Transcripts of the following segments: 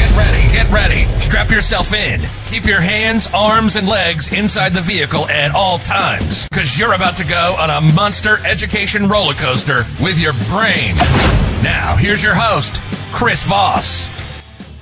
Get ready, get ready. Strap yourself in. Keep your hands, arms, and legs inside the vehicle at all times, because you're about to go on a monster education roller coaster with your brain. Now, here's your host, Chris Voss.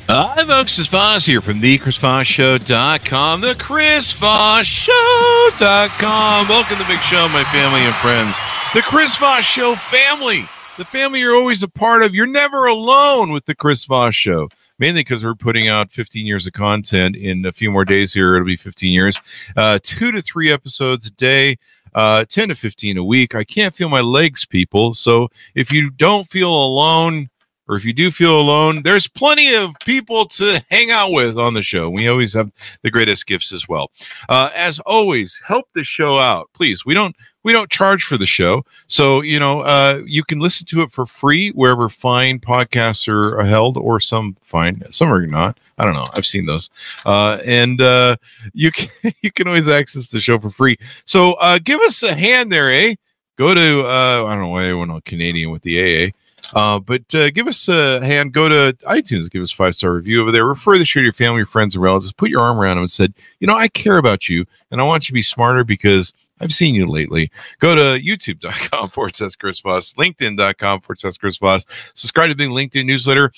Hi, folks. It's Voss here from the ChrisVossShow.com, the ChrisVossShow.com. Welcome to the big show, my family and friends. The Chris Voss Show family, the family you're always a part of. You're never alone with the Chris Voss Show mainly because we're putting out 15 years of content in a few more days here. It'll be 15 years, uh, two to three episodes a day. Uh, 10 to 15 a week. I can't feel my legs, people. So if you don't feel alone, or if you do feel alone, there's plenty of people to hang out with on the show. We always have the greatest gifts as well. Uh, as always, help the show out, please. We don't we don't charge for the show, so you know uh, you can listen to it for free wherever fine podcasts are held, or some fine, some are not. I don't know. I've seen those, uh, and uh, you can you can always access the show for free. So uh, give us a hand there, eh? Go to uh, I don't know why everyone on Canadian with the AA. Uh, but uh, give us a hand. Go to iTunes. Give us five star review over there. Refer the show to your family, your friends, and relatives. Put your arm around them and said, you know, I care about you, and I want you to be smarter because I've seen you lately. Go to youtube.com forward slash Chris Voss, LinkedIn.com forward slash Chris Voss. Subscribe to the LinkedIn newsletter.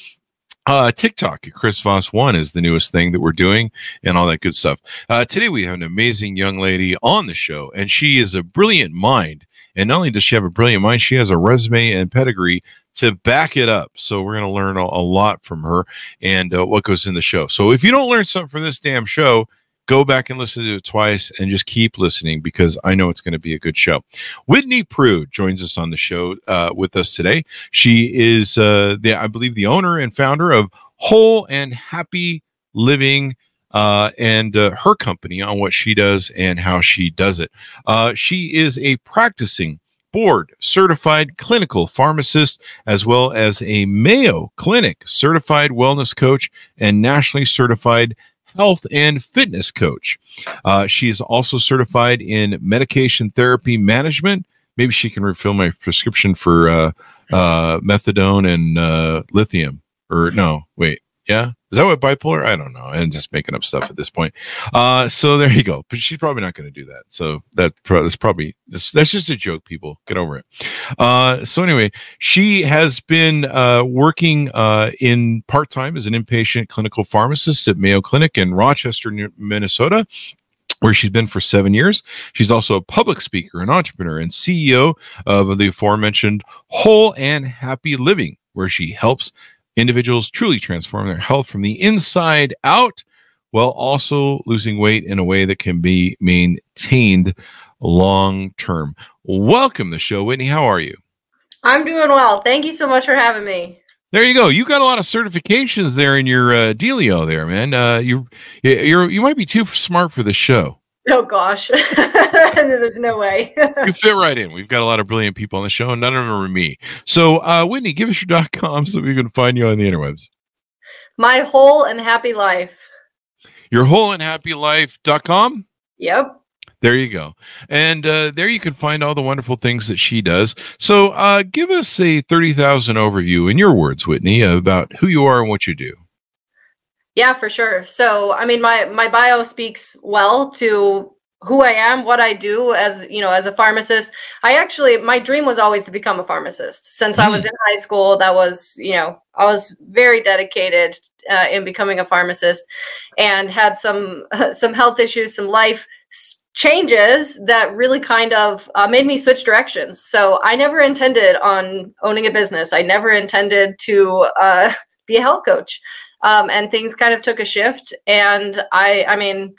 Uh, TikTok, Chris Voss One is the newest thing that we're doing and all that good stuff. Uh, today we have an amazing young lady on the show, and she is a brilliant mind. And not only does she have a brilliant mind, she has a resume and pedigree to back it up. So we're going to learn a, a, lot from her and uh, what goes in the show. So if you don't learn something from this damn show, go back and listen to it twice and just keep listening because I know it's going to be a good show. Whitney Prude joins us on the show uh, with us today. She is, uh, the, I believe, the owner and founder of Whole and Happy Living. Uh, and uh, her company on what she does and how she does it. Uh, she is a practicing board certified clinical pharmacist, as well as a Mayo Clinic certified wellness coach and nationally certified health and fitness coach. Uh, she is also certified in medication therapy management. Maybe she can refill my prescription for uh, uh, methadone and uh, lithium. Or no, wait, yeah, is that what bipolar? I don't know. I'm just making up stuff at this point. Uh, so there you go. But she's probably not going to do that. So that that's probably that's, that's just a joke. People get over it. Uh, so anyway, she has been uh, working uh, in part time as an inpatient clinical pharmacist at Mayo Clinic in Rochester, Minnesota where she's been for seven years. She's also a public speaker, an entrepreneur, and CEO of the aforementioned Whole and Happy Living, where she helps individuals truly transform their health from the inside out while also losing weight in a way that can be maintained long term. Welcome to the show, Whitney. How are you? I'm doing well. Thank you so much for having me. There you go. You got a lot of certifications there in your uh, dealio there, man. Uh, you you're you might be too smart for the show. Oh gosh, there's no way. you fit right in. We've got a lot of brilliant people on the show, and none of them are me. So, uh, Whitney, give us your dot com so we can find you on the interwebs. My whole and happy life. Your whole and happy life.com? Yep. There you go. And uh, there you can find all the wonderful things that she does. So, uh, give us a 30,000 overview in your words, Whitney, about who you are and what you do. Yeah, for sure. So, I mean, my my bio speaks well to who I am, what I do as you know as a pharmacist. I actually my dream was always to become a pharmacist. Since mm. I was mm. in high school, that was you know I was very dedicated uh, in becoming a pharmacist, and had some uh, some health issues, some life changes that really kind of uh, made me switch directions. So I never intended on owning a business. I never intended to uh, be a health coach um, and things kind of took a shift. And I, I mean,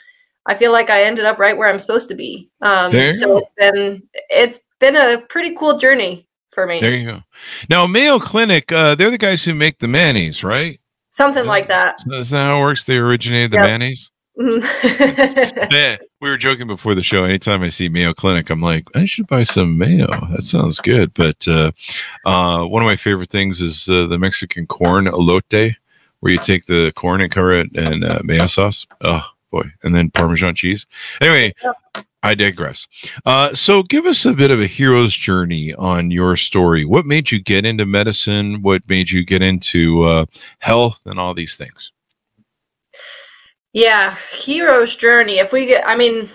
I feel like I ended up right where I'm supposed to be. Um, so it's been it's been a pretty cool journey for me. There you go. Now Mayo Clinic, uh, they're the guys who make the mayonnaise, right? Something like that. So is that how it works? They originated the yep. mayonnaise. yeah, we were joking before the show. Anytime I see Mayo Clinic, I'm like, I should buy some mayo. That sounds good. But uh, uh, one of my favorite things is uh, the Mexican corn elote, where you take the corn and cover it in uh, mayo sauce. Oh boy, and then Parmesan cheese. Anyway, I digress. Uh, so, give us a bit of a hero's journey on your story. What made you get into medicine? What made you get into uh, health and all these things? Yeah, hero's journey. If we get, I mean,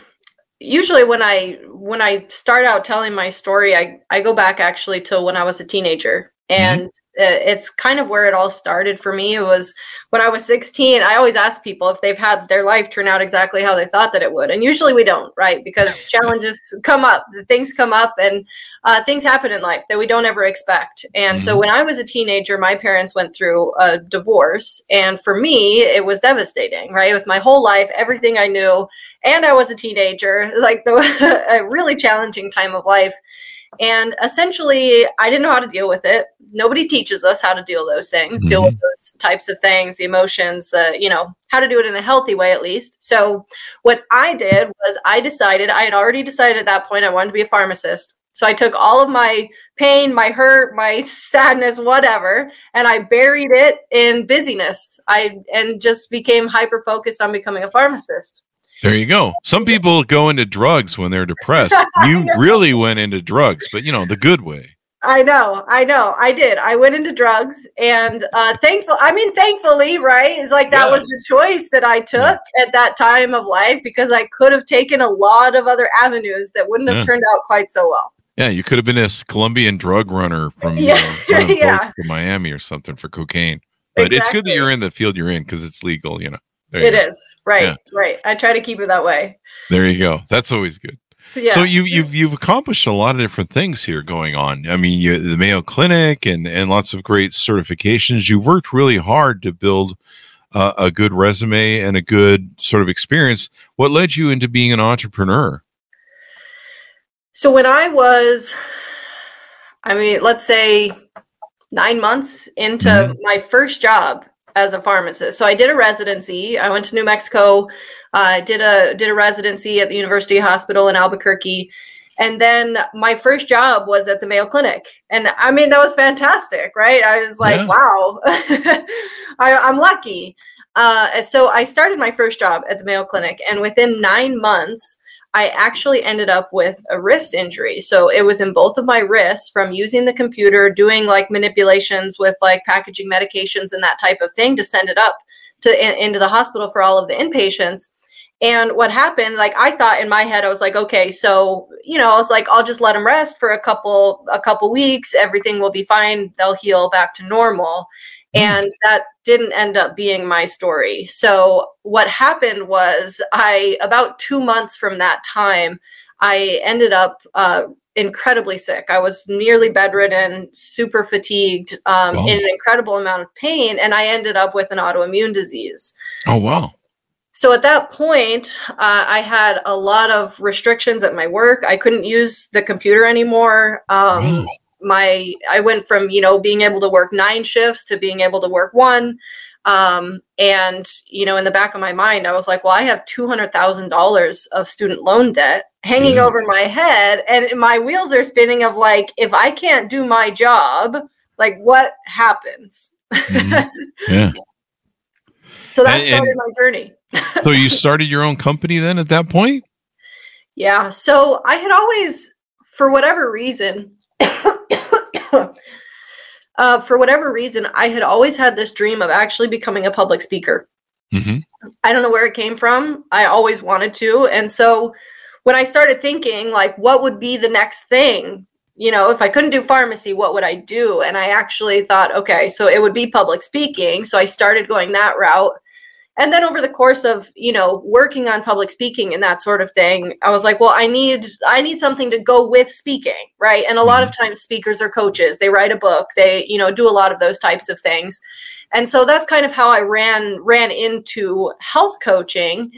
usually when I when I start out telling my story, I I go back actually to when I was a teenager, and mm-hmm. It's kind of where it all started for me. It was when I was 16, I always ask people if they've had their life turn out exactly how they thought that it would. And usually we don't, right? Because challenges come up, things come up, and uh, things happen in life that we don't ever expect. And mm-hmm. so when I was a teenager, my parents went through a divorce. And for me, it was devastating, right? It was my whole life, everything I knew. And I was a teenager, like the, a really challenging time of life. And essentially, I didn't know how to deal with it. Nobody teaches us how to deal those things, mm-hmm. deal with those types of things, the emotions, the, you know, how to do it in a healthy way at least. So, what I did was I decided, I had already decided at that point I wanted to be a pharmacist. So I took all of my pain, my hurt, my sadness, whatever, and I buried it in busyness. I and just became hyper focused on becoming a pharmacist. There you go. Some people go into drugs when they're depressed. You really went into drugs, but you know, the good way. I know, I know, I did. I went into drugs, and uh, thankful. I mean, thankfully, right? It's like that yeah. was the choice that I took yeah. at that time of life because I could have taken a lot of other avenues that wouldn't have yeah. turned out quite so well. Yeah, you could have been a Colombian drug runner from yeah, uh, yeah. Miami or something for cocaine. But exactly. it's good that you're in the field you're in because it's legal, you know. It is right, yeah. right. I try to keep it that way. There you go. That's always good. Yeah. So you, you've you've accomplished a lot of different things here going on. I mean, you, the Mayo Clinic and and lots of great certifications. You've worked really hard to build uh, a good resume and a good sort of experience. What led you into being an entrepreneur? So when I was, I mean, let's say nine months into mm-hmm. my first job as a pharmacist. So I did a residency. I went to New Mexico. I uh, did a did a residency at the University Hospital in Albuquerque. And then my first job was at the Mayo Clinic. And I mean, that was fantastic, right? I was like, yeah. wow, I, am lucky. Uh, so I started my first job at the Mayo Clinic. And within nine months, I actually ended up with a wrist injury. So it was in both of my wrists from using the computer, doing like manipulations with like packaging medications and that type of thing to send it up to in, into the hospital for all of the inpatients. And what happened, like I thought in my head, I was like, okay, so you know, I was like, I'll just let them rest for a couple a couple weeks. Everything will be fine. They'll heal back to normal. Mm. And that didn't end up being my story. So, what happened was, I, about two months from that time, I ended up uh, incredibly sick. I was nearly bedridden, super fatigued, um, wow. in an incredible amount of pain, and I ended up with an autoimmune disease. Oh, wow. So at that point, uh, I had a lot of restrictions at my work. I couldn't use the computer anymore. Um, wow my I went from you know being able to work nine shifts to being able to work one. Um, and you know, in the back of my mind, I was like, well, I have two hundred thousand dollars of student loan debt hanging mm. over my head, and my wheels are spinning. Of like, if I can't do my job, like, what happens? Mm-hmm. Yeah. so that and, started and my journey. so you started your own company then at that point? Yeah. So I had always, for whatever reason, uh, for whatever reason, I had always had this dream of actually becoming a public speaker. Mm-hmm. I don't know where it came from. I always wanted to. And so when I started thinking, like, what would be the next thing? You know, if I couldn't do pharmacy, what would I do? And I actually thought, okay, so it would be public speaking. So I started going that route and then over the course of you know working on public speaking and that sort of thing i was like well i need i need something to go with speaking right? And a lot of mm-hmm. times speakers are coaches. They write a book. They you know do a lot of those types of things. And so that's kind of how i ran ran into health coaching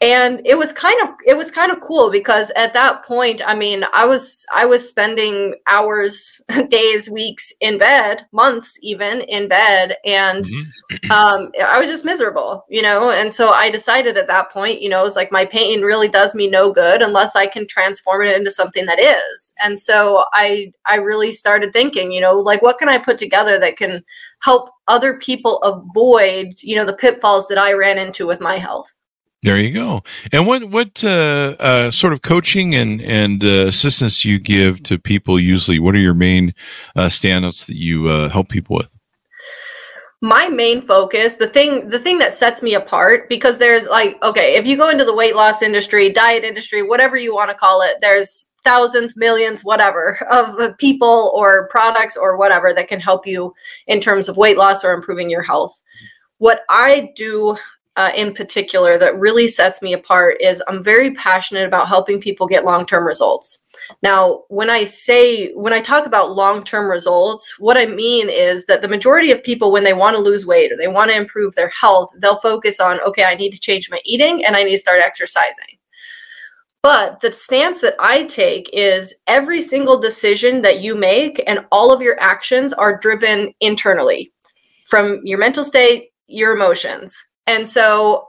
and it was kind of it was kind of cool because at that point i mean i was i was spending hours days weeks in bed months even in bed and mm-hmm. um, i was just miserable you know? And so i decided at that point you know it's like my pain really does me no good unless i can transform it into something that is. And so i i really started thinking you know like what can i put together that can help other people avoid you know the pitfalls that i ran into with my health there you go. And what what uh, uh, sort of coaching and and uh, assistance do you give to people usually? What are your main uh, standouts that you uh, help people with? My main focus, the thing the thing that sets me apart, because there's like okay, if you go into the weight loss industry, diet industry, whatever you want to call it, there's thousands, millions, whatever of people or products or whatever that can help you in terms of weight loss or improving your health. What I do uh, in particular that really sets me apart is I'm very passionate about helping people get long term results. Now, when I say, when I talk about long term results, what I mean is that the majority of people, when they want to lose weight or they want to improve their health, they'll focus on, okay, I need to change my eating and I need to start exercising. But the stance that I take is every single decision that you make and all of your actions are driven internally from your mental state, your emotions. And so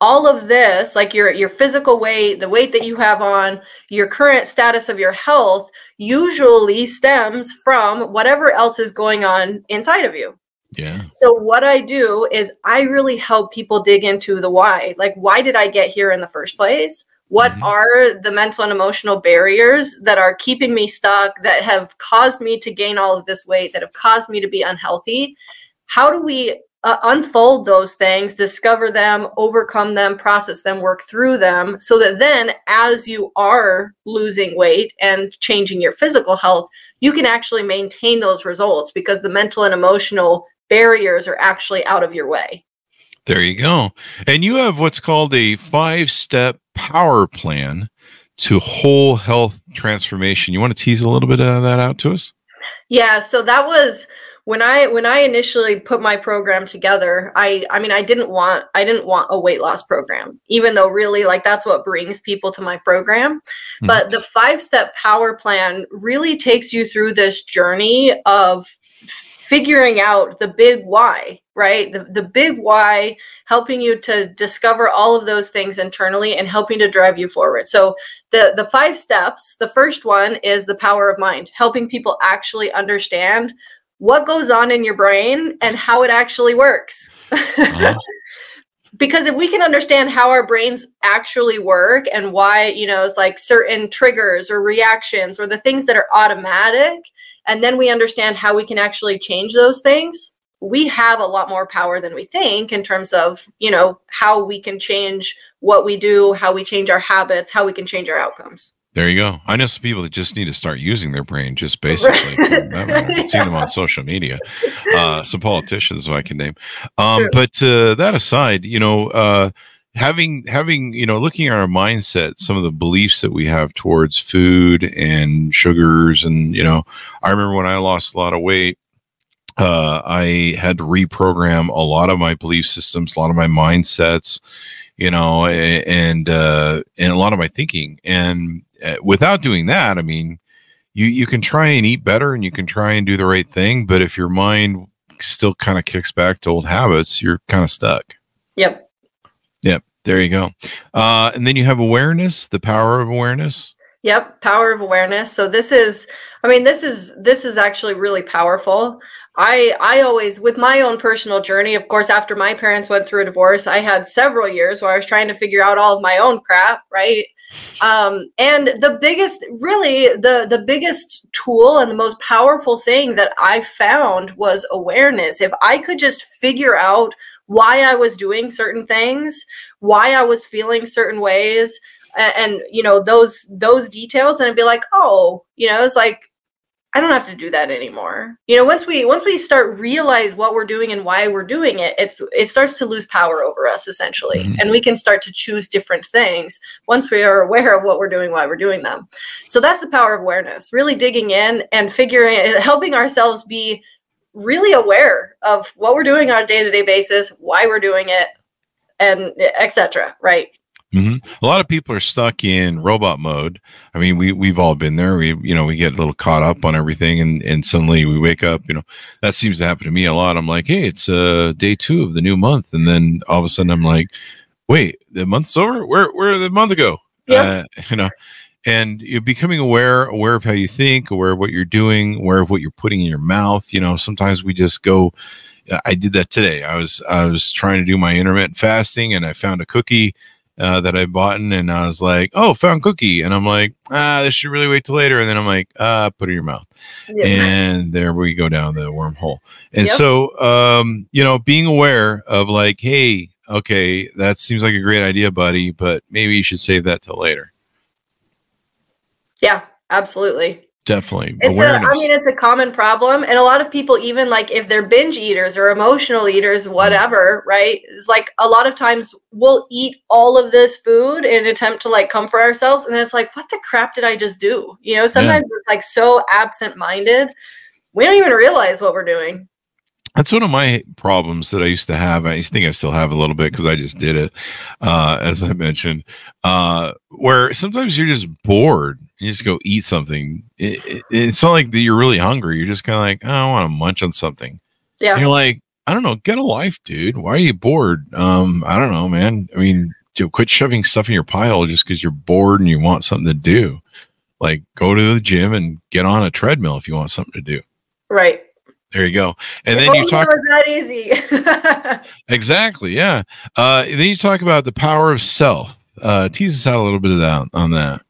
all of this, like your your physical weight, the weight that you have on, your current status of your health usually stems from whatever else is going on inside of you. Yeah. So what I do is I really help people dig into the why. Like why did I get here in the first place? What mm-hmm. are the mental and emotional barriers that are keeping me stuck that have caused me to gain all of this weight that have caused me to be unhealthy? How do we uh, unfold those things, discover them, overcome them, process them, work through them, so that then as you are losing weight and changing your physical health, you can actually maintain those results because the mental and emotional barriers are actually out of your way. There you go. And you have what's called a five step power plan to whole health transformation. You want to tease a little bit of that out to us? Yeah, so that was when i when i initially put my program together i i mean i didn't want i didn't want a weight loss program even though really like that's what brings people to my program. Mm-hmm. but the five step power plan really takes you through this journey of figuring out the big why right? The, the big why helping you to discover all of those things internally and helping to drive you forward. So the the five steps the first one is the power of mind helping people actually understand what goes on in your brain and how it actually works. Uh-huh. because if we can understand how our brains actually work and why, you know, it's like certain triggers or reactions or the things that are automatic, and then we understand how we can actually change those things, we have a lot more power than we think in terms of, you know, how we can change what we do, how we change our habits, how we can change our outcomes. There you go. I know some people that just need to start using their brain, just basically. I've seen them on social media. Uh, some politicians I can name. Um, but uh, that aside, you know, uh, having having you know, looking at our mindset, some of the beliefs that we have towards food and sugars, and you know, I remember when I lost a lot of weight. Uh, I had to reprogram a lot of my belief systems, a lot of my mindsets, you know, and uh, and a lot of my thinking. And uh, without doing that, I mean, you you can try and eat better and you can try and do the right thing, but if your mind still kind of kicks back to old habits, you're kind of stuck. Yep. Yep. There you go. Uh, and then you have awareness, the power of awareness. Yep, power of awareness. So this is, I mean, this is this is actually really powerful. I I always with my own personal journey, of course, after my parents went through a divorce, I had several years where I was trying to figure out all of my own crap, right? Um, and the biggest, really, the the biggest tool and the most powerful thing that I found was awareness. If I could just figure out why I was doing certain things, why I was feeling certain ways, and, and you know those those details, and I'd be like, oh, you know, it's like I don't have to do that anymore. You know, once we once we start realize what we're doing and why we're doing it, it's it starts to lose power over us essentially, mm-hmm. and we can start to choose different things once we are aware of what we're doing, why we're doing them. So that's the power of awareness. Really digging in and figuring, helping ourselves be really aware of what we're doing on a day to day basis, why we're doing it, and etc. Right. Hmm A lot of people are stuck in robot mode. I mean, we we've all been there. We you know we get a little caught up on everything, and and suddenly we wake up. You know, that seems to happen to me a lot. I'm like, hey, it's uh day two of the new month, and then all of a sudden I'm like, wait, the month's over. Where where did the month ago? Yep. Uh, you know, and you're becoming aware, aware of how you think, aware of what you're doing, aware of what you're putting in your mouth. You know, sometimes we just go. I did that today. I was I was trying to do my intermittent fasting, and I found a cookie uh, that I bought, in, and I was like, "Oh, found cookie," and I'm like, "Ah, this should really wait till later." And then I'm like, "Ah, put it in your mouth," Yeah. and there we go down the wormhole. And Yep. so, um, you know, being aware of like, hey, okay, that seems like a great idea, buddy, but maybe you should save that till later. yeah, absolutely. Definitely It's a, awareness. I mean, it's a common problem, and a lot of people, even like if they're binge eaters or emotional eaters, Mm. whatever, right? It's like a lot of times we'll eat all of this food in an attempt to like comfort ourselves, and it's like, what the crap did I just do? You know, sometimes it's like so absent-minded, we don't even realize what we're doing. That's one of my problems that I used to have. I think I still have a little bit because I just did it, uh, as I mentioned. Uh, where sometimes you're just bored, you just go eat something. It, it, it's not like that you're really hungry. You're just kind of like, oh, I want to munch on something. Yeah. And you're like, I don't know, get a life, dude. Why are you bored? Um, I don't know, man. I mean, you quit shoving stuff in your pile just because you're bored and you want something to do. Like, go to the gym and get on a treadmill if you want something to do. Right. There you go. And then you talk that easy. exactly, yeah. Uh, then you talk about the power of self. Uh, tease us out a little bit of that on that.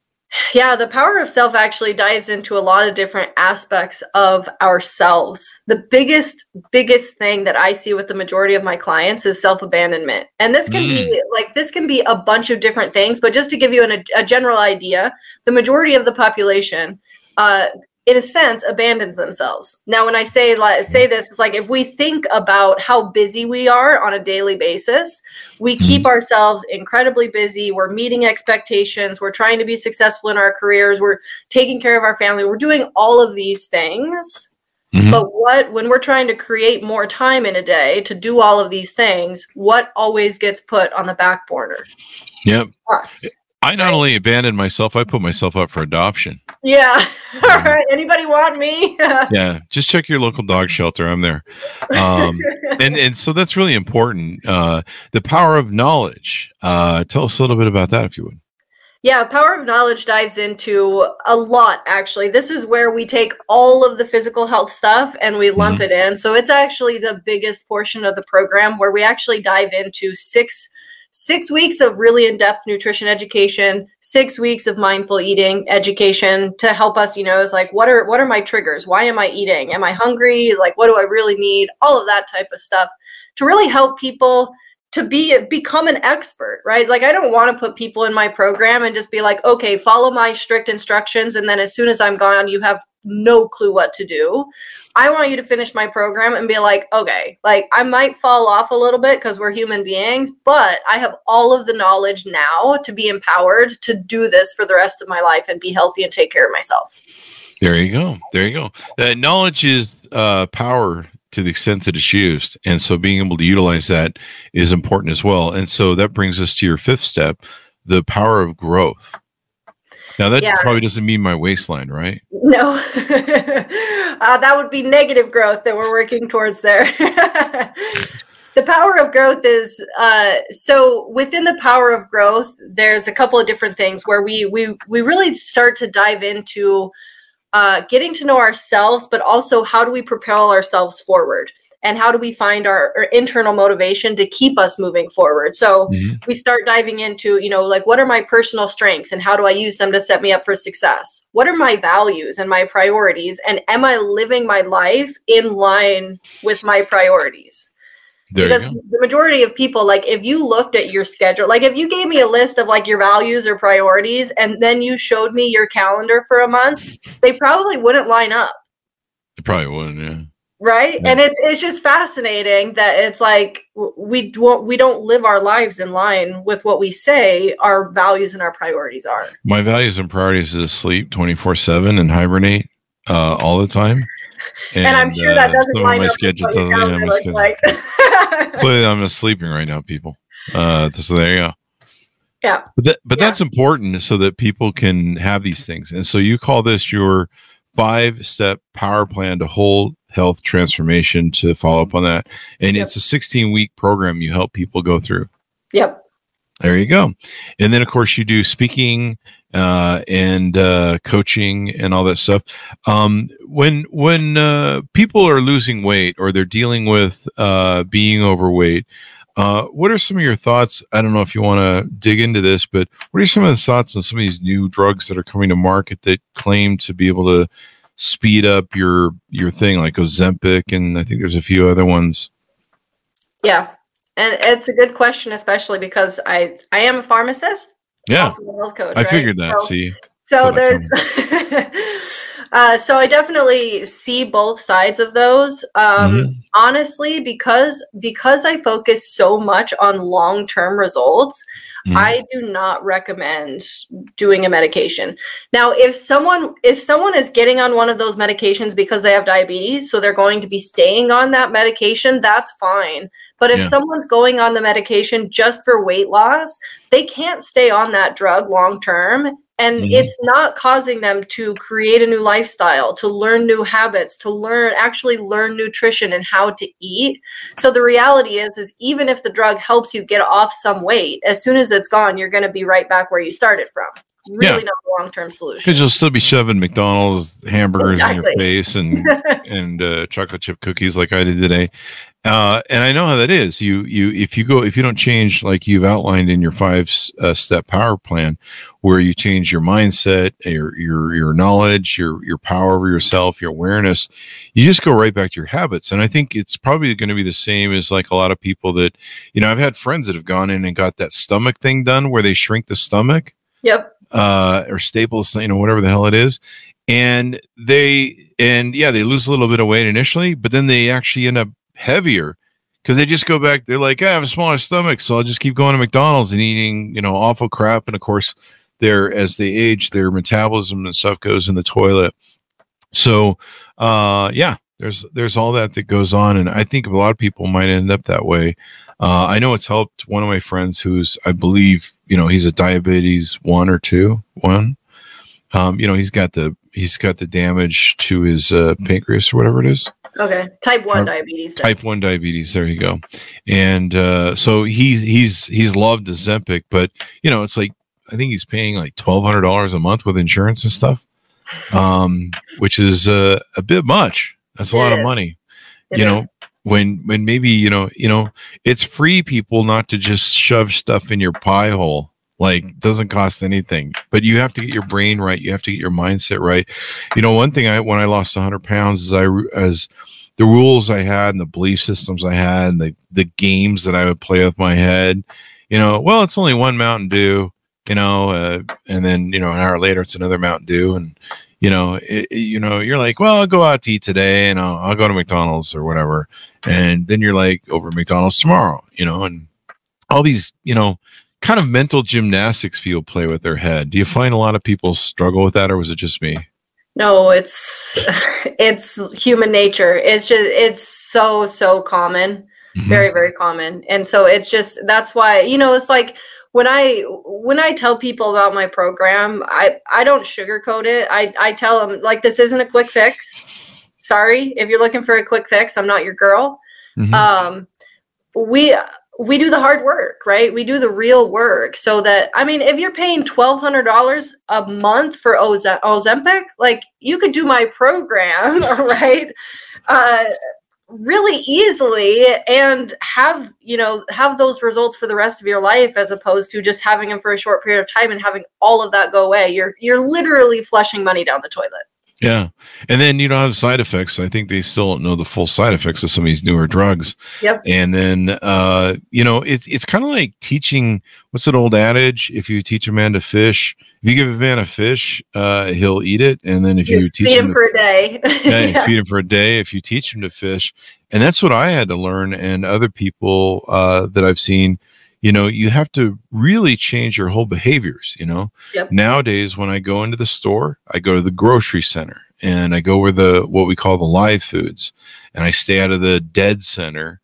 Yeah, the power of self actually dives into a lot of different aspects of ourselves. The biggest, biggest thing that I see with the majority of my clients is self abandonment. And this can be like, this can be a bunch of different things, but just to give you an, a general idea, the majority of the population, uh, in a sense, abandons themselves. Now, when I say say this, it's like if we think about how busy we are on a daily basis, we keep ourselves incredibly busy. We're meeting expectations. We're trying to be successful in our careers. We're taking care of our family. We're doing all of these things. Mhm. But what, when we're trying to create more time in a day to do all of these things, what always gets put on the back burner? Yep. Us. I not Right. only abandoned myself, I put myself up for adoption. Yeah. all right. Anybody want me? Yeah, just check your local dog shelter. I'm there. Um, and and so that's really important. Uh, the power of knowledge. Uh, tell us a little bit about that, if you would. Yeah, Power of Knowledge dives into a lot, actually. This is where we take all of the physical health stuff and we lump it in. So it's actually the biggest portion of the program where we actually dive into six six weeks of really in-depth nutrition education six weeks of mindful eating education to help us you know is like what are what are my triggers? Why am i eating? Am i hungry? Like what do i really need? All of that type of stuff to really help people to be become an expert right? Like i don't want to put people in my program and just be like okay follow my strict instructions and then as soon as i'm gone you have no clue what to do i want you to finish my program and be like okay like i might fall off a little bit because we're human beings but i have all of the knowledge now to be empowered to do this for the rest of my life and be healthy and take care of myself There you go. There you go. Uh, knowledge is uh, power to the extent that it's used, and so being able to utilize that is important as well. And so that brings us to your fifth step: the power of growth. Now that Yeah. probably doesn't mean my waistline, right? No, uh, that would be negative growth that we're working towards there. the power of growth is uh, so within the power of growth. There's a couple of different things where we we we really start to dive into uh, getting to know ourselves, but also how do we propel ourselves forward. And how do we find our, our internal motivation to keep us moving forward? So, mm-hmm. we start diving into you know like what are my personal strengths and how do i use them to set me up for success what are my values and my priorities and am i living my life in line with my priorities There because the majority of people like if you looked at your schedule like if you gave me a list of like your values or priorities and then you showed me your calendar for a month they probably wouldn't line up It probably wouldn't. Yeah. Right Yeah. and it's it's just fascinating that it's like we don't we don't live our lives in line with what we say our values and our priorities are My values and priorities is sleep 24 7 and hibernate uh, all the time. and, i'm sure that uh, doesn't line my up with schedule doesn't- yeah, schedule- like Clearly, I'm just sleeping right now, people. Uh, so there you go. Yeah. But that, but Yeah. that's important so that people can have these things. And so you call this your five step power plan to whole health transformation to follow up on that. And Yep. it's a 16 week program you help people go through. Yep. There you go. And then, of course, you do speaking uh, and uh, coaching and all that stuff. Um, when when uh, people are losing weight or they're dealing with uh, being overweight, uh, what are some of your thoughts? I don't know if you want to dig into this, but what are some of the thoughts on some of these new drugs that are coming to market that claim to be able to speed up your your thing, like Ozempic, and I think there's a few other ones. Yeah. And it's a good question, especially because I I am a pharmacist, Yeah, also a health coach. I right? figured that. So- See, So So there's, uh, so I definitely see both sides of those. Um, Mhm. Honestly, because because I focus so much on long term results, Mhm. I do not recommend doing a medication. Now, if someone if someone is getting on one of those medications because they have diabetes, so they're going to be staying on that medication, that's fine. But if Yeah. someone's going on the medication just for weight loss, they can't stay on that drug long term and Mhm. it's not causing them to create a new lifestyle to learn new habits to learn actually learn nutrition and how to eat. So the reality is is even if the drug helps you get off some weight as soon as it's gone you're going to be right back where you started from. Really not a long-term solution. Because you'll still be shoving McDonald's hamburgers in your face and and uh, chocolate chip cookies like I did today. Uh, and I know how that is. You you if you go if you don't change like you've outlined in your five uh, step power plan, where you change your mindset, your your your knowledge, your your power over yourself, your awareness, you just go right back to your habits. And I think it's probably going to be the same as like a lot of people that you know I've had friends that have gone in and got that stomach thing done where they shrink the stomach yep uh, or staples, you know, whatever the hell it is. And they, and yeah, they lose a little bit of weight initially, but then they actually end up heavier because they just go back. They're like, I have a smaller stomach, so I'll just keep going to McDonald's and eating, you know, awful crap. And of course, their as they age, their metabolism and stuff goes in the toilet. So, uh, yeah, there's there's all that that goes on, and I think a lot of people might end up that way. Uh, I know it's helped one of my friends who's, I believe, you know, he's a diabetes one or two, one. Um, you know, he's got the he's got the damage to his uh, pancreas or whatever it is, okay type 1 Type- diabetes then. type one diabetes. There you go. And uh, so he's he's he's loved Ozempic, but you know, it's like I think he's paying like twelve hundred dollars a month with insurance and stuff, um, which is uh, a bit much. That's a It lot of money It you know when when maybe you know you know it's free people not to just shove stuff in your pie hole like doesn't cost anything. But you have to get your brain right. You have to get your mindset right. You know one thing i when i lost 100 pounds is i as the rules i had and the belief systems i had and the the games that i would play with my head you know well it's only one mountain dew you know uh, and then you know an hour later it's another mountain dew. And you know, it, you know, you're like, well, I'll go out to eat today, and I'll, I'll go to McDonald's or whatever, and then you're like, over McDonald's tomorrow, you know, and all these, you know, kind of mental gymnastics people play with their head. Do you find a lot of people struggle with that, or was it just me? No, it's it's human nature. It's just it's so so common, Mhm. very very common. And so it's just that's why, you know, it's like when I when I tell people about my program, I I don't sugarcoat it. I I tell them like this isn't a quick fix. Sorry, if you're looking for a quick fix, I'm not your girl. Mhm. um we we do the hard work right? We do the real work so that i mean if you're paying $1200 a month for Oze- ozempic like you could do my program right? Uh really easily and have you know have those results for the rest of your life as opposed to just having them for a short period of time and having all of that go away. You're you're literally flushing money down the toilet Yeah. And then you don't have side effects. I think they still don't know the full side effects of some of these newer drugs. Yep. And then, uh, you know, it's it's kind of like teaching what's that old adage? If you teach a man to fish, if you give a man a fish, uh, he'll eat it. And then if you, you teach feed him him to for a day yeah, you Yeah. feed him for a day if you teach him to fish and that's what i had to learn and other people uh, that i've seen you know you have to really change your whole behaviors you know Yep. nowadays when i go into the store i go to the grocery center and i go where the what we call the live foods and i stay out of the dead center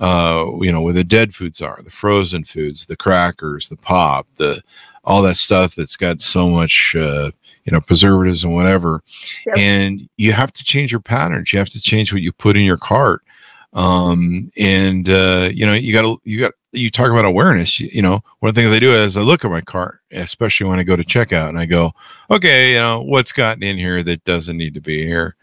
uh, you know, where the dead foods are, the frozen foods, the crackers, the pop, the all that stuff that's got so much, uh, you know, preservatives and whatever. Yep. And you have to change your patterns. You have to change what you put in your cart. Um, and uh, you know, you got to you got you talk about awareness. You, you know, one of the things I do is I look at my cart, especially when I go to checkout, and I go, okay, you know, what's gotten in here that doesn't need to be here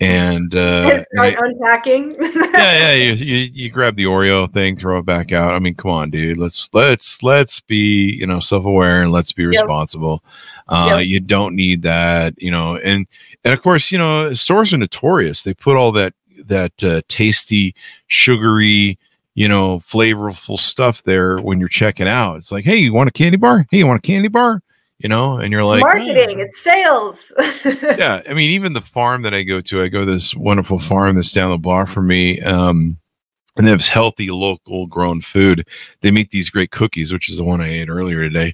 and uh and start I- unpacking. yeah, yeah. You, you you grab the Oreo thing, throw it back out. I mean, come on, dude. Let's let's let's be you know self aware and let's be responsible. Uh, Yep. You don't need that, you know. And and of course, you know, stores are notorious. They put all that that uh, tasty, sugary, you know, flavorful stuff there when you're checking out. It's like, hey, you want a candy bar? Hey, you want a candy bar? You know, and you're It's like, marketing, it's sales. yeah i mean even the farm that i go to i go to this wonderful farm that's down the block from me um and they have healthy local grown food they make these great cookies which is the one i ate earlier today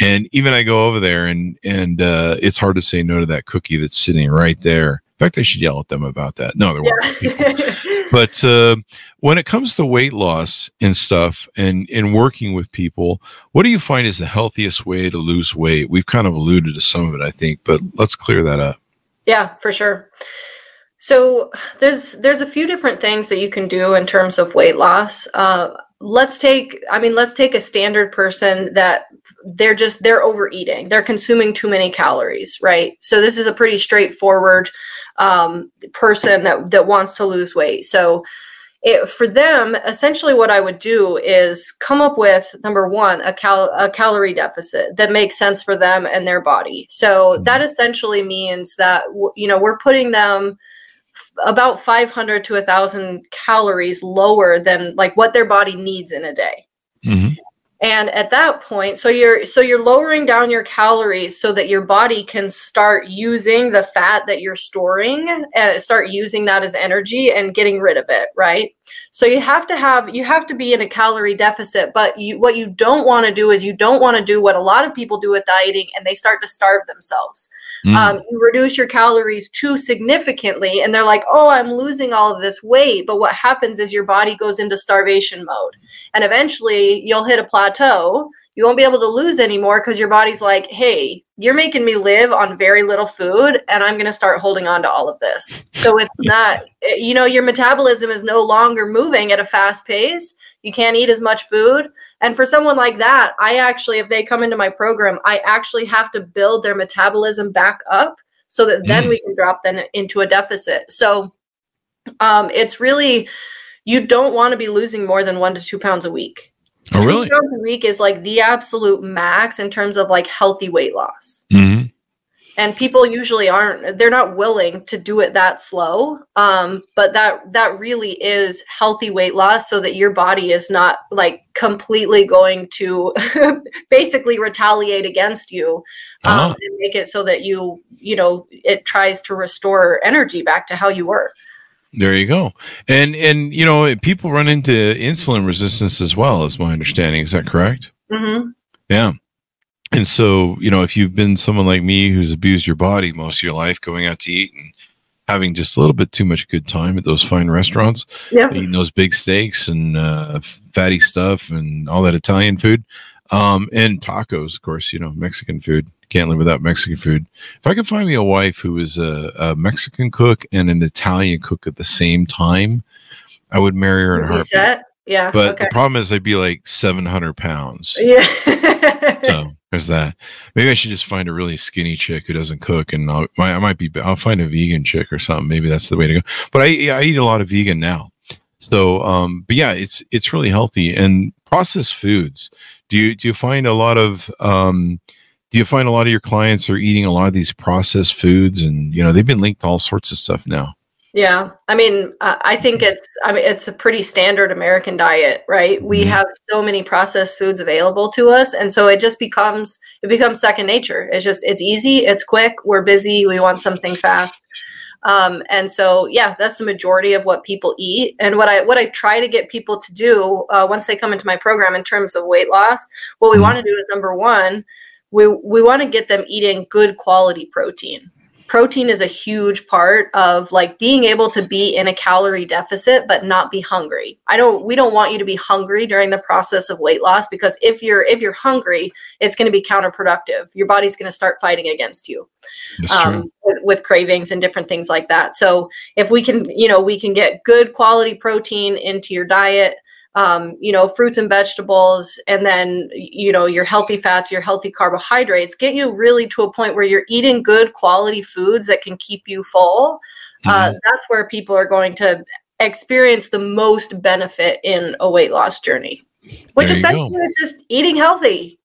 and even i go over there and and uh it's hard to say no to that cookie that's sitting right there in fact i should yell at them about that no won't yeah. but uh, when it comes to weight loss and stuff and and working with people what do you find is the healthiest way to lose weight we've kind of alluded to some of it i think but let's clear that up Yeah, for sure. So there's there's a few different things that you can do in terms of weight loss. Uh, let's take I mean let's take a standard person that they're just they're overeating. They're consuming too many calories, right? So this is a pretty straightforward um, person that that wants to lose weight. So it, for them, essentially, what I would do is come up with number one a, cal- a calorie deficit that makes sense for them and their body. So that essentially means that you know we're putting them f- about 500 to 1000 calories lower than like what their body needs in a day Mhm. And at that point so you're so you're lowering down your calories so that your body can start using the fat that you're storing and start using that as energy and getting rid of it right so you have to have you have to be in a calorie deficit but you what you don't want to do is you don't want to do what a lot of people do with dieting and they start to starve themselves Mm. um, you reduce your calories too significantly and they're like oh i'm losing all of this weight but what happens is your body goes into starvation mode and eventually you'll hit a plateau you won't be able to lose anymore because your body's like hey you're making me live on very little food and i'm going to start holding on to all of this. So it's not you know your metabolism is no longer moving at a fast pace. You can't eat as much food. And for someone like that i actually if they come into my program i actually have to build their metabolism back up so that then Mm. we can drop them into a deficit. So um, it's really you don't want to be losing more than one to two pounds a week oh Two really pounds a week is like the absolute max in terms of like healthy weight loss Mhm. and people usually aren't they're not willing to do it that slow um, but that that really is healthy weight loss so that your body is not like completely going to basically retaliate against you um, Uh-huh. and make it so that you you know it tries to restore energy back to how you were There you go. And and you know, people run into insulin resistance as well, is my understanding. Is that correct? hmm Yeah. And so, you know, if you've been someone like me who's abused your body most of your life, going out to eat and having just a little bit too much good time at those fine restaurants, yeah eating those big steaks and uh, fatty stuff and all that Italian food, um, and tacos, of course, you know, Mexican food. Can't live without Mexican food. If I could find me a wife who was a, a Mexican cook and an Italian cook at the same time, I would marry her in heartbeat. set yeah But okay the problem is, I'd be like 700 pounds. yeah So there's that. Maybe I should just find a really skinny chick who doesn't cook, and I'll, I might be. I'll find a vegan chick or something. Maybe that's the way to go. But I, I eat a lot of vegan now. So, um, but yeah, it's it's really healthy and processed foods. Do you do you find a lot of um, do you find a lot of your clients are eating a lot of these processed foods, and you know they've been linked to all sorts of stuff now. Yeah, I mean, I think it's I mean it's a pretty standard American diet, right? We Mhm. have so many processed foods available to us, and so it just becomes it becomes second nature. It's just it's easy, it's quick, we're busy, we want something fast. Um, and so yeah, that's the majority of what people eat. And what I what I try to get people to do uh, once they come into my program in terms of weight loss, what we Mhm. want to do is number one, we we want to get them eating good quality protein. Protein is a huge part of like being able to be in a calorie deficit but not be hungry. I don't we don't want you to be hungry during the process of weight loss because if you're if you're hungry it's going to be counterproductive. Your body's going to start fighting against you um, with, with cravings and different things like that. So if we can you know we can get good quality protein into your diet um, you know, fruits and vegetables, and then, you know, your healthy fats, your healthy carbohydrates get you really to a point where you're eating good quality foods that can keep you full. Uh, mm-hmm. Uh, that's where people are going to experience the most benefit in a weight loss journey, which essentially is just eating healthy.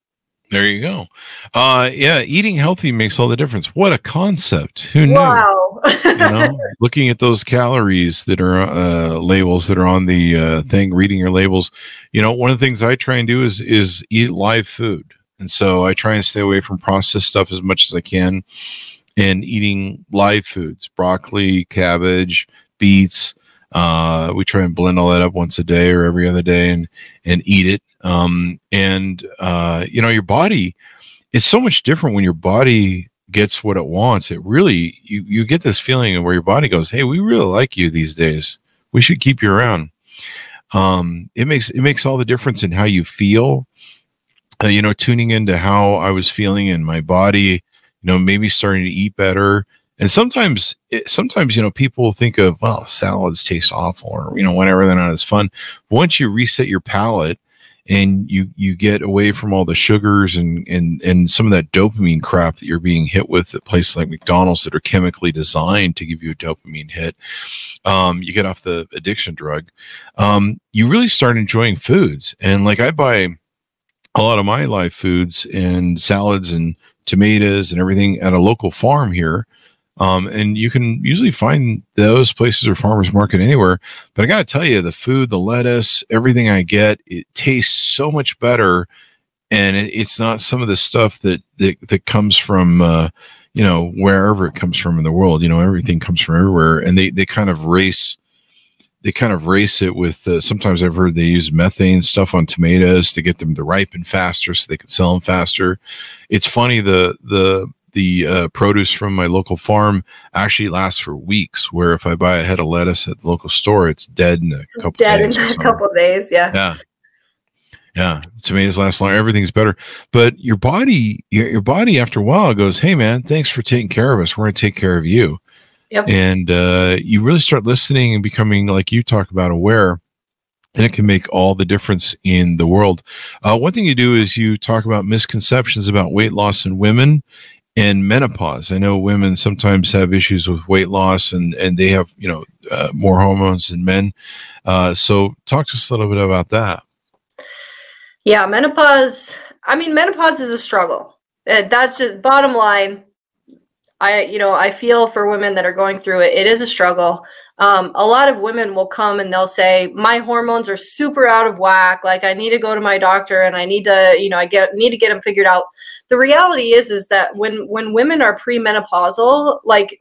There you go. Uh, yeah, eating healthy makes all the difference. What a concept! Who knew? Wow. you know, looking at those calories that are uh, labels that are on the uh, thing, reading your labels. You know, one of the things I try and do is is eat live food, and so I try and stay away from processed stuff as much as I can, and eating live foods: broccoli, cabbage, beets. Uh, we try and blend all that up once a day or every other day, and and eat it um, and uh, you know, your body is so much different when your body gets what it wants. It really you you get this feeling where your body goes, "Hey, we really like you these days. We should keep you around." Um, it makes it makes all the difference in how you feel. Uh, you know, tuning into how I was feeling in my body. You know, maybe starting to eat better. And sometimes, sometimes you know, people think of well, salads taste awful, or you know, whatever. They're not as fun. Once you reset your palate and you you get away from all the sugars and and and some of that dopamine crap that you're being hit with at places like McDonald's that are chemically designed to give you a dopamine hit. Um, you get off the addiction drug. Um, you really start enjoying foods, and like I buy a lot of my live foods and salads and tomatoes and everything at a local farm here um, and you can usually find those places or farmers market anywhere. But I got to tell you, the food, the lettuce, everything I get, it tastes so much better. And it, it's not some of the stuff that that, that comes from, uh, you know, wherever it comes from in the world. You know, everything comes from everywhere, and they they kind of race. They kind of race it with. Uh, sometimes I've heard they use methane stuff on tomatoes to get them to ripen faster, so they can sell them faster. It's funny the the the uh, produce from my local farm actually lasts for weeks. Where if I buy a head of lettuce at the local store, it's dead in a couple dead in a couple days. Yeah. Yeah. Yeah, tomatoes last long. Everything's better, but your body, your, your body, after a while goes, "Hey, man, thanks for taking care of us. We're going to take care of you." Yep. And uh, you really start listening and becoming, like you talk about, aware and it can make all the difference in the world. Uh, one thing you do is you talk about misconceptions about weight loss in women and menopause. I know women sometimes have issues with weight loss, and and they have you know uh, more hormones than men. Uh, so talk to us a little bit about that. Yeah, menopause. I mean, menopause is a struggle. Uh, that's just bottom line. I you know I feel for women that are going through it. It is a struggle. Um, a lot of women will come and they'll say my hormones are super out of whack like i need to go to my doctor and i need to you know i get need to get them figured out the reality is is that when when women are premenopausal like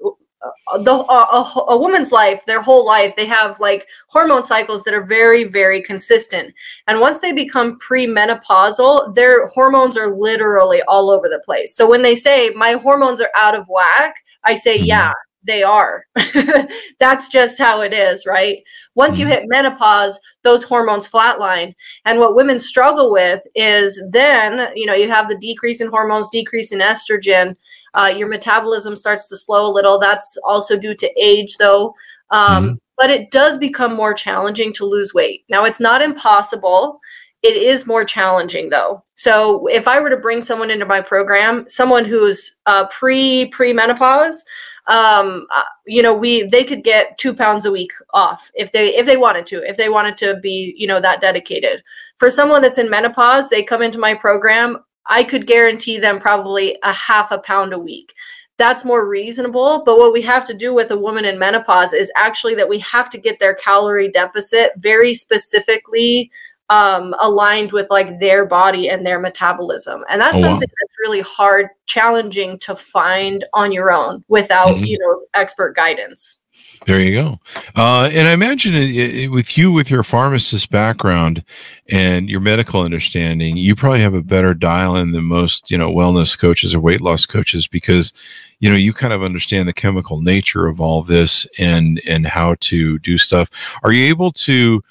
the a, a, woman's life their whole life they have like hormone cycles that are very very consistent and once they become premenopausal their hormones are literally all over the place so when they say my hormones are out of whack i say mm-hmm. yeah they are. That's just how it is, right? Once you mm-hmm. hit menopause, those hormones flatline. And what women struggle with is then, you know, you have the decrease in hormones, decrease in estrogen. Uh, your metabolism starts to slow a little. That's also due to age, though. Um, mm-hmm. But it does become more challenging to lose weight. Now, it's not impossible. It is more challenging though. So if I were to bring someone into my program, someone who's uh, pre pre menopause, um, uh, you know, we they could get two pounds a week off if they if they wanted to, if they wanted to be, you know, that dedicated. For someone that's in menopause, they come into my program. I could guarantee them probably a half a pound a week that's more reasonable. But what we have to do with a woman in menopause is actually that we have to get their calorie deficit very specifically um, aligned with like their body and their metabolism. And that's oh, something wow. that's really hard, challenging to find on your own without, mm-hmm. you know, expert guidance. There you go. Uh, and I imagine it, it, with you, with your pharmacist background and your medical understanding, you probably have a better dial in than most, you know, wellness coaches or weight loss coaches because you know you kind of understand the chemical nature of all this and and how to do stuff are you able to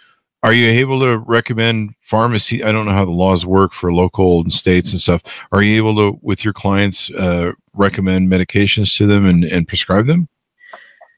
are you able to recommend pharmacy i don't know how the laws work for local and states and stuff are you able to with your clients uh, recommend medications to them and, and prescribe them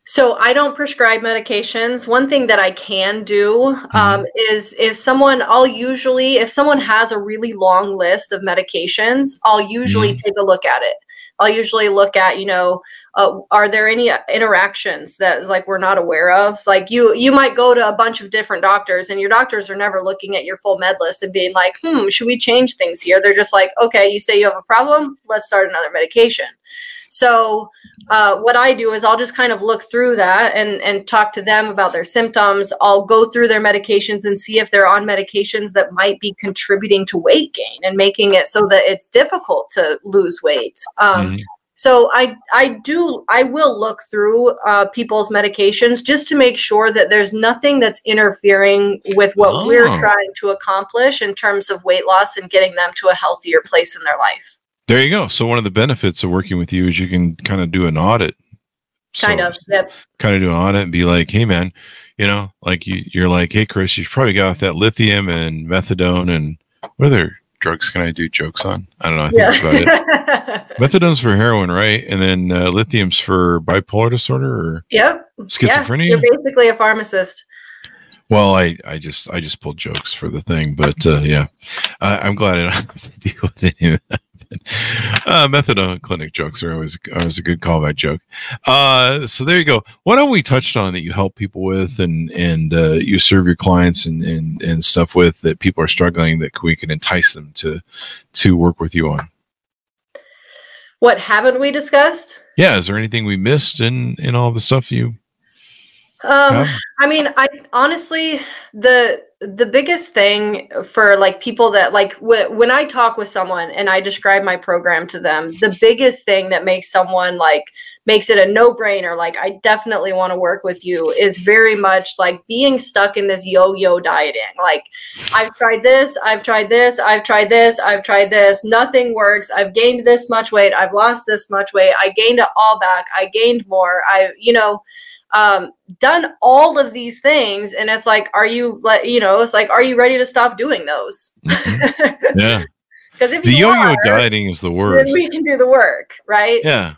so I don't prescribe medications. One thing that I can do Mm-hmm. um, is if someone, I'll usually, if someone has a really long list of medications, I'll usually Mm-hmm. take a look at it. I'll usually look at, you know, uh, are there any interactions that like we're not aware of? So, like you, you might go to a bunch of different doctors, and your doctors are never looking at your full med list and being like, hmm, should we change things here? They're just like, okay, you say you have a problem, let's start another medication. So uh, what I do is I'll just kind of look through that and and talk to them about their symptoms. I'll go through their medications and see if they're on medications that might be contributing to weight gain and making it so that it's difficult to lose weight. Um, Mhm. So I I do I will look through uh, people's medications just to make sure that there's nothing that's interfering with what we're Oh. trying to accomplish in terms of weight loss and getting them to a healthier place in their life. there you go so one of the benefits of working with you is you can kind of do an audit Kind So- of. Yep. kind of do an audit and be like, hey man, you know, like you, you're like, hey Chris, you probably got off that lithium and methadone and what other drugs can I do jokes on? I don't know. I think that's about it. Yeah. Methadone's for heroin, right? And then uh, lithium's for bipolar disorder or yep. schizophrenia. Yeah, you're basically a pharmacist. well, I, I just I just pulled jokes for the thing, but uh, yeah, I, I'm glad I don't have to deal with any of that. Uh, methadone clinic jokes are always always a good callback joke. Uh, so there you go. What have we touched on that you help people with, and and uh, you serve your clients and, and and stuff with that people are struggling that we can entice them to to work with you on? What haven't we discussed? Yeah, is there anything we missed in in all the stuff you Um, have? I mean, I honestly the the biggest thing for like people that like wh- when I talk with someone and I describe my program to them, the biggest thing that makes someone like makes it a no brainer, like I definitely want to work with you, is very much like being stuck in this yo yo dieting. Like I've tried this, I've tried this, I've tried this, I've tried this, nothing works. I've gained this much weight, I've lost this much weight, I gained it all back, I gained more. I, you know, um, done all of these things, and it's like, are you, like, you know, it's like, are you ready to stop doing those? Mhm. Yeah, Because if the you yo-yo are, dieting is the worst. we can do the work, right? Yeah.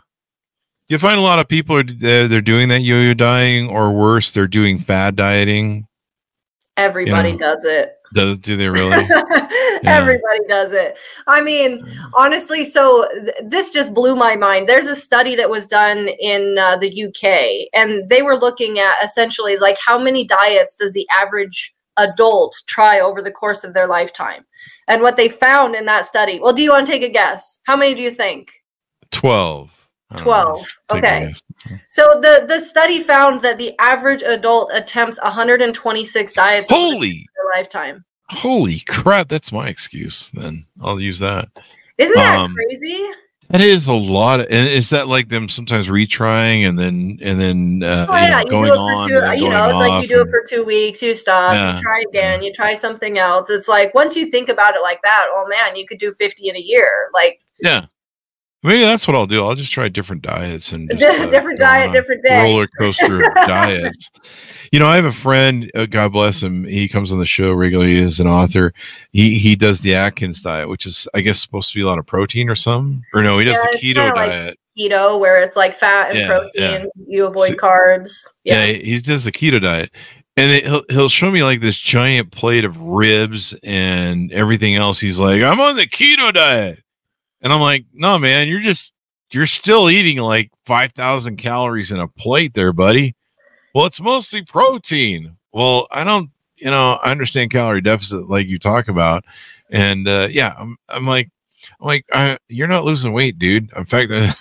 Do you find a lot of people are they're, doing that yo-yo dieting, or worse, they're doing fad dieting? Everybody know. does it. Does do they really? Everybody does it. I mean, honestly, so th- this just blew my mind. There's a study that was done in uh, the UK, and they were looking at essentially like how many diets does the average adult try over the course of their lifetime? And what they found in that study, well, do you want to take a guess? How many do you think? Twelve. I don't know. 12. Okay. So the the study found that the average adult attempts 126 diets Holy, lifetime. holy crap! That's my excuse. Then I'll use that. Isn't that Um, crazy? That is a lot. Of, and is that like them sometimes retrying and then and then uh, Oh you yeah, know, you do going on? and two. You know, it's like you do it for two weeks, you stop, Yeah, you try again, you try something else. It's like once you think about it like that, oh man, you could do fifty in a year. Like yeah. Maybe that's what I'll do. I'll just try different diets and just, uh, different diet, different day. roller coaster of diets. You know, I have a friend. Uh, God bless him. He comes on the show regularly as an author. He he does the Atkins diet, which is I guess supposed to be a lot of protein or something. Or no, he does Yeah, the keto kinda like- diet. Keto, where it's like fat and Yeah, protein, yeah. you avoid So- carbs. Yeah, Yeah. he does the keto diet, and it, he'll he'll show me like this giant plate of ribs and everything else. He's like, I'm on the keto diet, and I'm like, No, man, you're just you're still eating like five thousand calories in a plate, there, buddy. Well, it's mostly protein. Well, I don't, you know, I understand calorie deficit like you talk about, and uh, yeah, I'm I'm like. I'm like, I, you're not losing weight, dude. In fact, I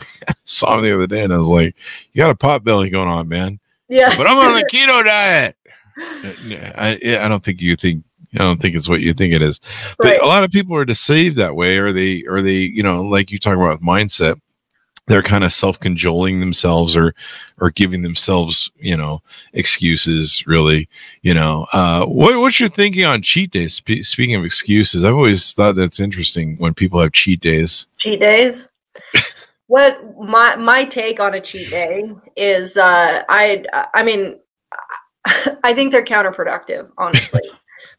saw him the other day and I was like, you got a pot belly going on, man Yeah. but I'm on a keto diet. I, I don't think you think I don't think it's what you think it is. But right. a lot of people are deceived that way, or they or they you know like you talk about with mindset. They're kind of self cajoling themselves, or or giving themselves you know excuses. Really, you know, uh, what what's your thinking on cheat days? Spe- speaking of excuses, I've always thought that's interesting when people have cheat days. Cheat days. what my my take on a cheat day is uh i i mean i think they're counterproductive honestly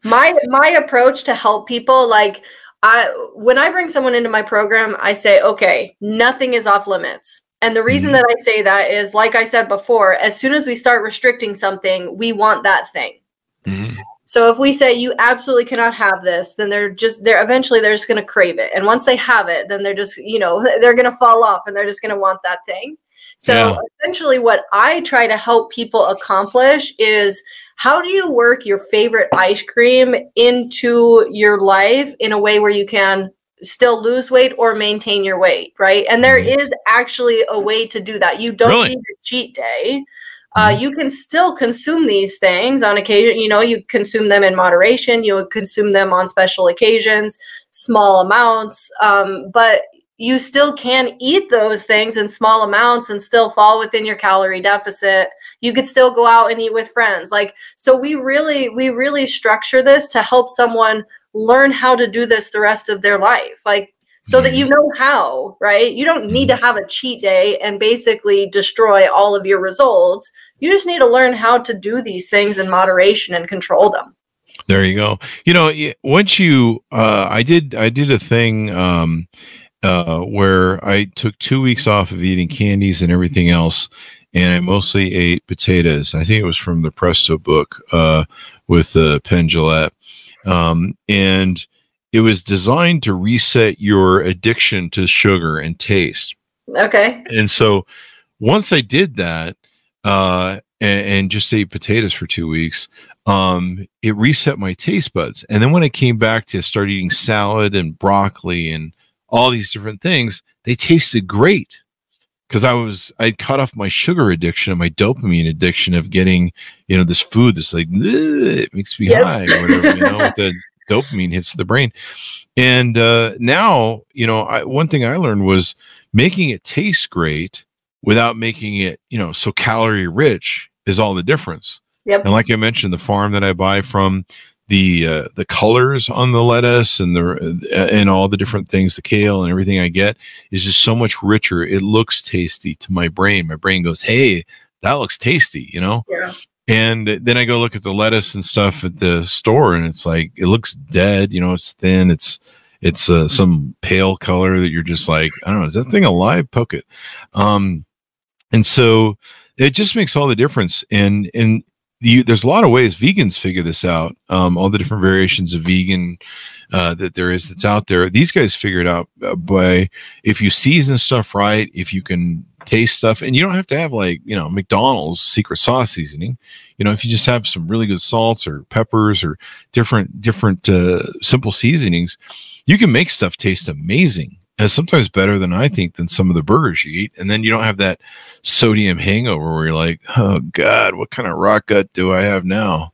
my my approach to help people like i when i bring someone into my program i say okay nothing is off limits and the reason Mhm. that i say that is like i said before as soon as we start restricting something we want that thing Mhm. so if we say you absolutely cannot have this, then they're just they're eventually they're just going to crave it. And once they have it, then they're just, you know, they're going to fall off and they're just going to want that thing. So Yeah. essentially what I try to help people accomplish is how do you work your favorite ice cream into your life in a way where you can still lose weight or maintain your weight, right? And there Mhm. is actually a way to do that. You don't Really? need a cheat day uh, Mhm. you can still consume these things on occasion. You know, you consume them in moderation. You consume them on special occasions, small amounts. Um, but you still can eat those things in small amounts and still fall within your calorie deficit. You could still go out and eat with friends. Like, so we really, we really structure this to help someone learn how to do this the rest of their life. Like, so that you know how, right? You don't need to have a cheat day and basically destroy all of your results. You just need to learn how to do these things in moderation and control them. There you go. You know, once you, uh, I did, I did a thing um, uh, where I took two weeks off of eating candies and everything else, and I mostly ate potatoes. I think it was from the Presto book uh, with uh, Penn Jillette, um, and it was designed to reset your addiction to sugar and taste. Okay. And so once I did that, uh, and, and just ate potatoes for two weeks, um, it reset my taste buds. And then when I came back to start eating salad and broccoli and all these different things, they tasted great because I was I'd cut off my sugar addiction and my dopamine addiction of getting you know this food that's like it makes me Yep. high or whatever you know with the dopamine hits the brain. And uh, now you know I, one thing I learned was making it taste great without making it you know so calorie rich is all the difference. Yep. And like I mentioned, the farm that I buy from, the uh, the colors on the lettuce and the uh, and all the different things, the kale and everything I get is just so much richer. It looks tasty to my brain. My brain goes, "Hey, that looks tasty," you know. Yeah. And then I go look at the lettuce and stuff at the store, and it's like it looks dead. You know, it's thin. It's it's uh, some pale color that you're just like, I don't know, is that thing alive? Poke it. Um, and so it just makes all the difference. And and you, there's a lot of ways vegans figure this out. Um, all the different variations of vegan uh, that there is that's out there. These guys figure it out uh, by if you season stuff right, if you can taste stuff, and you don't have to have like you know McDonald's secret sauce seasoning. You know, if you just have some really good salts or peppers or different different uh, simple seasonings, you can make stuff taste amazing. And sometimes better than I think than some of the burgers you eat. And then you don't have that sodium hangover where you're like, oh God, what kind of rock gut do I have now?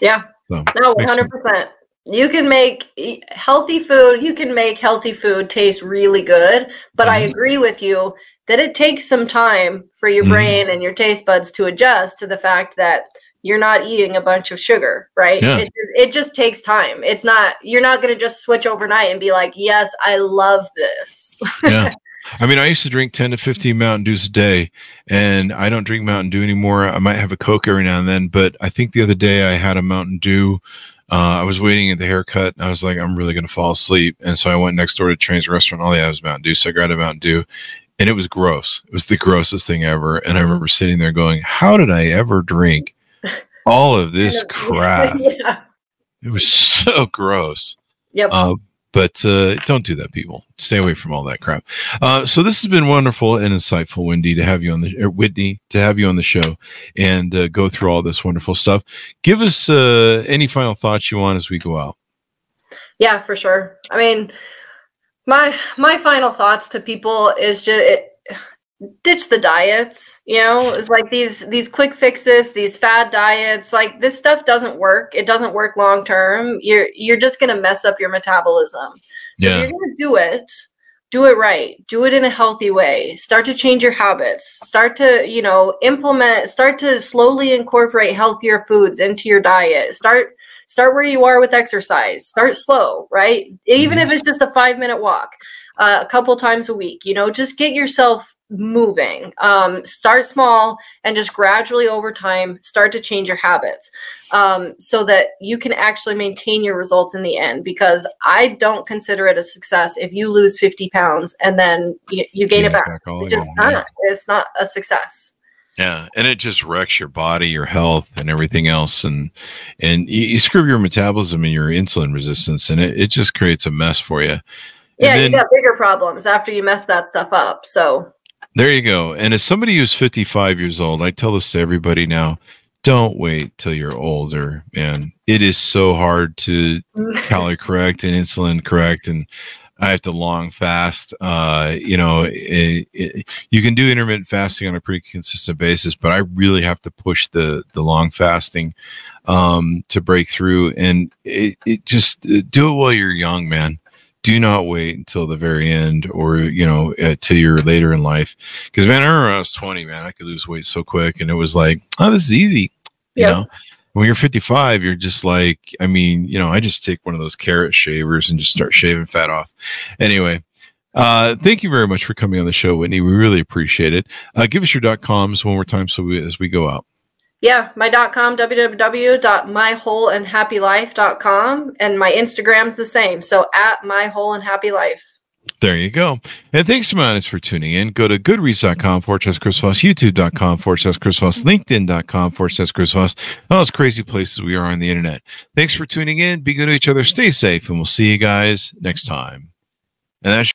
Yeah. So, No, hundred percent. You can make healthy food. You can make healthy food taste really good, but I Mhm. agree with you that it takes some time for your Mhm. brain and your taste buds to adjust to the fact that you're not eating a bunch of sugar, right? Yeah. It, just, it just takes time. It's not you're not going to just switch overnight and be like, "Yes, I love this." yeah. I mean, I used to drink 10 to 15 Mountain Dews a day, and I don't drink Mountain Dew anymore. I might have a Coke every now and then, but I think the other day I had a Mountain Dew. Uh, I was waiting at the haircut, and I was like, I'm really going to fall asleep. And so I went next door to Train's restaurant. All they had was Mountain Dew. So I grabbed a Mountain Dew, and it was gross. It was the grossest thing ever. And I remember sitting there going, How did I ever drink all of this crap? yeah. It was so gross. Yep. Uh, but uh, don't do that, people. Stay away from all that crap. Uh, so this has been wonderful and insightful, Wendy, to have you on the er, Whitney to have you on the show and uh, go through all this wonderful stuff. Give us uh, any final thoughts you want as we go out. Yeah, for sure. I mean, my my final thoughts to people is just it, ditch the diets. You know, it's like these these quick fixes, these fad diets. Like this stuff doesn't work. It doesn't work long term. You're you're just gonna mess up your metabolism. So Yeah. if you're gonna do it. Do it right. Do it in a healthy way. Start to change your habits. Start to, you know, implement, start to slowly incorporate healthier foods into your diet. Start start where you are with exercise start slow right even if it's just a five minute walk uh, a couple times a week. You know, just get yourself moving. Um, start small and just gradually over time start to change your habits um, so that you can actually maintain your results in the end. Because I don't consider it a success if you lose 50 pounds and then you, you gain it back. It's just yeah. not. It's not a success. Yeah, and it just wrecks your body, your health, and everything else, and and you, you screw up your metabolism and your insulin resistance, and it, it just creates a mess for you. And Yeah, then- you got bigger problems after you mess that stuff up. So There you go. And as somebody who's 55 years old, I tell this to everybody now don't wait till you're older, man. It is so hard to calorie correct and insulin correct. And I have to long fast. Uh, you know, it, it, you can do intermittent fasting on a pretty consistent basis, but I really have to push the, the long fasting um, to break through. And it, it just uh, do it while you're young, man do not wait until the very end or you know uh, till you're later in life because man i remember when i was 20 man i could lose weight so quick and it was like oh this is easy you know when you're 55 you're just like i mean you know i just take one of those carrot shavers and just start shaving fat off anyway uh, thank you very much for coming on the show, Whitney. We really appreciate it. Uh, give us your dot coms one more time so we, as we go out. Yeah, my dot com www.mywholeandhappylife.com and my Instagram's the same. So at my whole and happy life. There you go. And thanks Mounties for tuning in. Go to goodreads.com forward slash Chris Voss, youtube.com forward slash Chris Voss, linkedin.com forward slash Chris Voss, all those crazy places we are on the internet. Thanks for tuning in. Be good to each other. Stay safe, and we'll see you guys next time. And that's